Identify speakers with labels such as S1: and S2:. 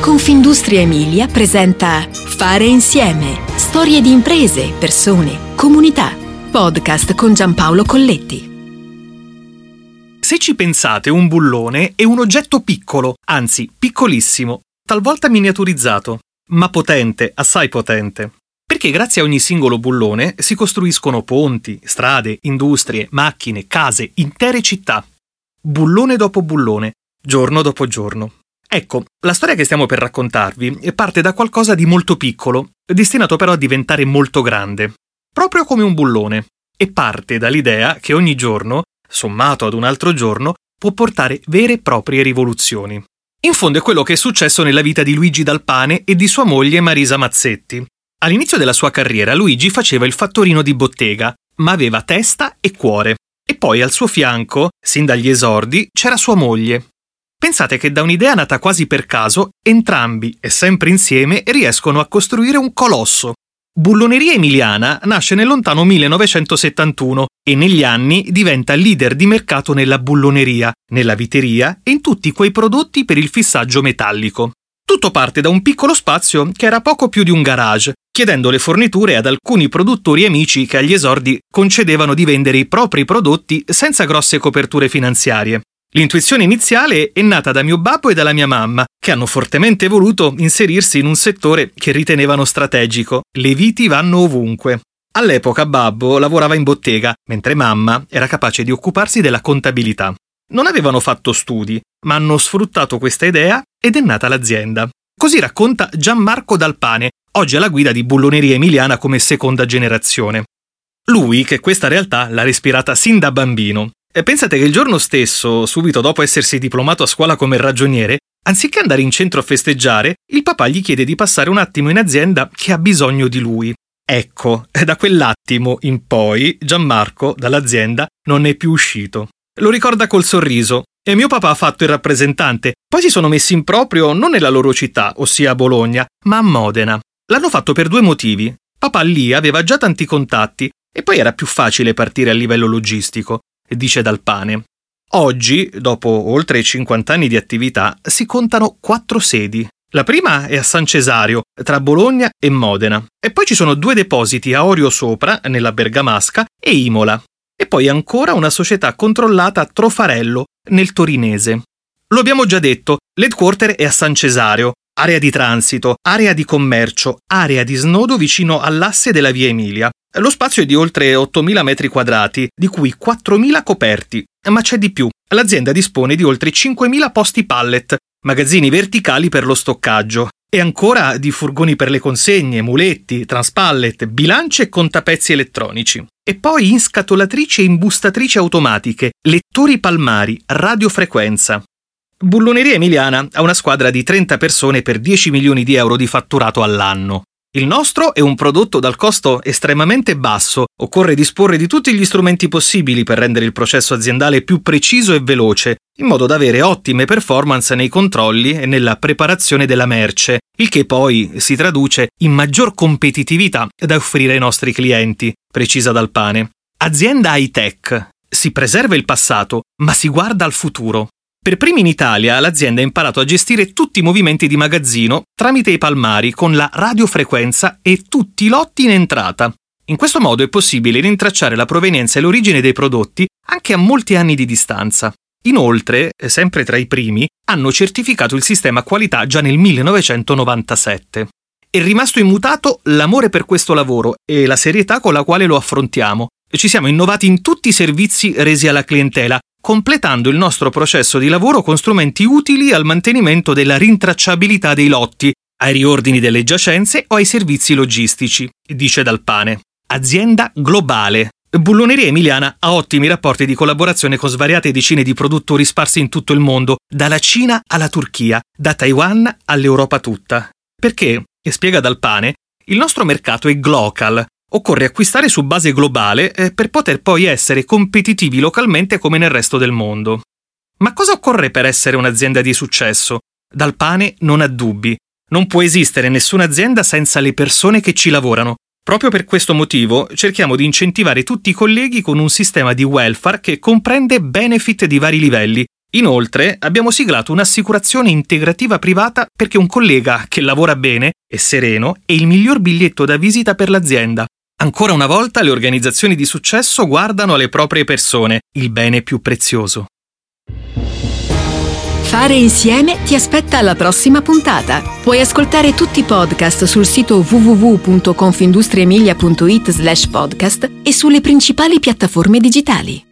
S1: Confindustria Emilia presenta Fare insieme. Storie di imprese, persone, comunità. Podcast con Giampaolo Colletti.
S2: Se ci pensate, un bullone è un oggetto piccolo, anzi piccolissimo, talvolta miniaturizzato, ma potente, assai potente. Perché grazie a ogni singolo bullone si costruiscono ponti, strade, industrie, macchine, case, intere città. Bullone dopo bullone, giorno dopo giorno. Ecco, la storia che stiamo per raccontarvi parte da qualcosa di molto piccolo, destinato però a diventare molto grande, proprio come un bullone, e parte dall'idea che ogni giorno, sommato ad un altro giorno, può portare vere e proprie rivoluzioni. In fondo è quello che è successo nella vita di Luigi Dalpane e di sua moglie Marisa Mazzetti. All'inizio della sua carriera Luigi faceva il fattorino di bottega, ma aveva testa e cuore. E poi al suo fianco, sin dagli esordi, c'era sua moglie, Pensate che da un'idea nata quasi per caso, entrambi e sempre insieme riescono a costruire un colosso. Bulloneria Emiliana nasce nel lontano 1971 e negli anni diventa leader di mercato nella bulloneria, nella viteria e in tutti quei prodotti per il fissaggio metallico. Tutto parte da un piccolo spazio che era poco più di un garage, chiedendo le forniture ad alcuni produttori amici che agli esordi concedevano di vendere i propri prodotti senza grosse coperture finanziarie. L'intuizione iniziale è nata da mio babbo e dalla mia mamma, che hanno fortemente voluto inserirsi in un settore che ritenevano strategico. Le viti vanno ovunque. All'epoca babbo lavorava in bottega, mentre mamma era capace di occuparsi della contabilità. Non avevano fatto studi, ma hanno sfruttato questa idea ed è nata l'azienda. Così racconta Gianmarco Dalpane, oggi alla guida di Bulloneria Emiliana come seconda generazione. Lui, che questa realtà l'ha respirata sin da bambino, e pensate che il giorno stesso, subito dopo essersi diplomato a scuola come ragioniere, anziché andare in centro a festeggiare, il papà gli chiede di passare un attimo in azienda che ha bisogno di lui. Ecco, da quell'attimo in poi Gianmarco, dall'azienda, non è più uscito. Lo ricorda col sorriso. E mio papà ha fatto il rappresentante. Poi si sono messi in proprio non nella loro città, ossia a Bologna, ma a Modena. L'hanno fatto per due motivi. Papà lì aveva già tanti contatti e poi era più facile partire a livello logistico dice Dalpane. Oggi, dopo oltre 50 anni di attività, si contano quattro sedi. La prima è a San Cesario, tra Bologna e Modena, e poi ci sono due depositi a Orio Sopra, nella Bergamasca, e Imola, e poi ancora una società controllata a Trofarello, nel Torinese. Lo abbiamo già detto, l'headquarter è a San Cesario, area di transito, area di commercio, area di snodo vicino all'asse della via Emilia. Lo spazio è di oltre 8.000 metri quadrati, di cui 4.000 coperti. Ma c'è di più. L'azienda dispone di oltre 5.000 posti pallet, magazzini verticali per lo stoccaggio, e ancora di furgoni per le consegne, muletti, transpallet, bilance e contapezzi elettronici. E poi inscatolatrici e imbustatrici automatiche, lettori palmari, radiofrequenza. Bulloneria Emiliana ha una squadra di 30 persone per 10 milioni di euro di fatturato all'anno. Il nostro è un prodotto dal costo estremamente basso, occorre disporre di tutti gli strumenti possibili per rendere il processo aziendale più preciso e veloce, in modo da avere ottime performance nei controlli e nella preparazione della merce, il che poi si traduce in maggior competitività da offrire ai nostri clienti, precisa dal pane. Azienda high tech. Si preserva il passato, ma si guarda al futuro. Per primi in Italia l'azienda ha imparato a gestire tutti i movimenti di magazzino tramite i palmari con la radiofrequenza e tutti i lotti in entrata. In questo modo è possibile rintracciare la provenienza e l'origine dei prodotti anche a molti anni di distanza. Inoltre, sempre tra i primi, hanno certificato il sistema qualità già nel 1997. È rimasto immutato l'amore per questo lavoro e la serietà con la quale lo affrontiamo. Ci siamo innovati in tutti i servizi resi alla clientela, completando il nostro processo di lavoro con strumenti utili al mantenimento della rintracciabilità dei lotti, ai riordini delle giacenze o ai servizi logistici, dice Dalpane. Azienda globale. Bulloneria Emiliana ha ottimi rapporti di collaborazione con svariate decine di produttori sparsi in tutto il mondo, dalla Cina alla Turchia, da Taiwan all'Europa tutta. Perché, e spiega Dalpane, il nostro mercato è glocal, Occorre acquistare su base globale eh, per poter poi essere competitivi localmente come nel resto del mondo. Ma cosa occorre per essere un'azienda di successo? Dal pane non ha dubbi. Non può esistere nessuna azienda senza le persone che ci lavorano. Proprio per questo motivo cerchiamo di incentivare tutti i colleghi con un sistema di welfare che comprende benefit di vari livelli, Inoltre abbiamo siglato un'assicurazione integrativa privata perché un collega che lavora bene e sereno è il miglior biglietto da visita per l'azienda. Ancora una volta le organizzazioni di successo guardano alle proprie persone, il bene più prezioso.
S1: Fare insieme ti aspetta alla prossima puntata. Puoi ascoltare tutti i podcast sul sito www.confindustriemilia.it slash podcast e sulle principali piattaforme digitali.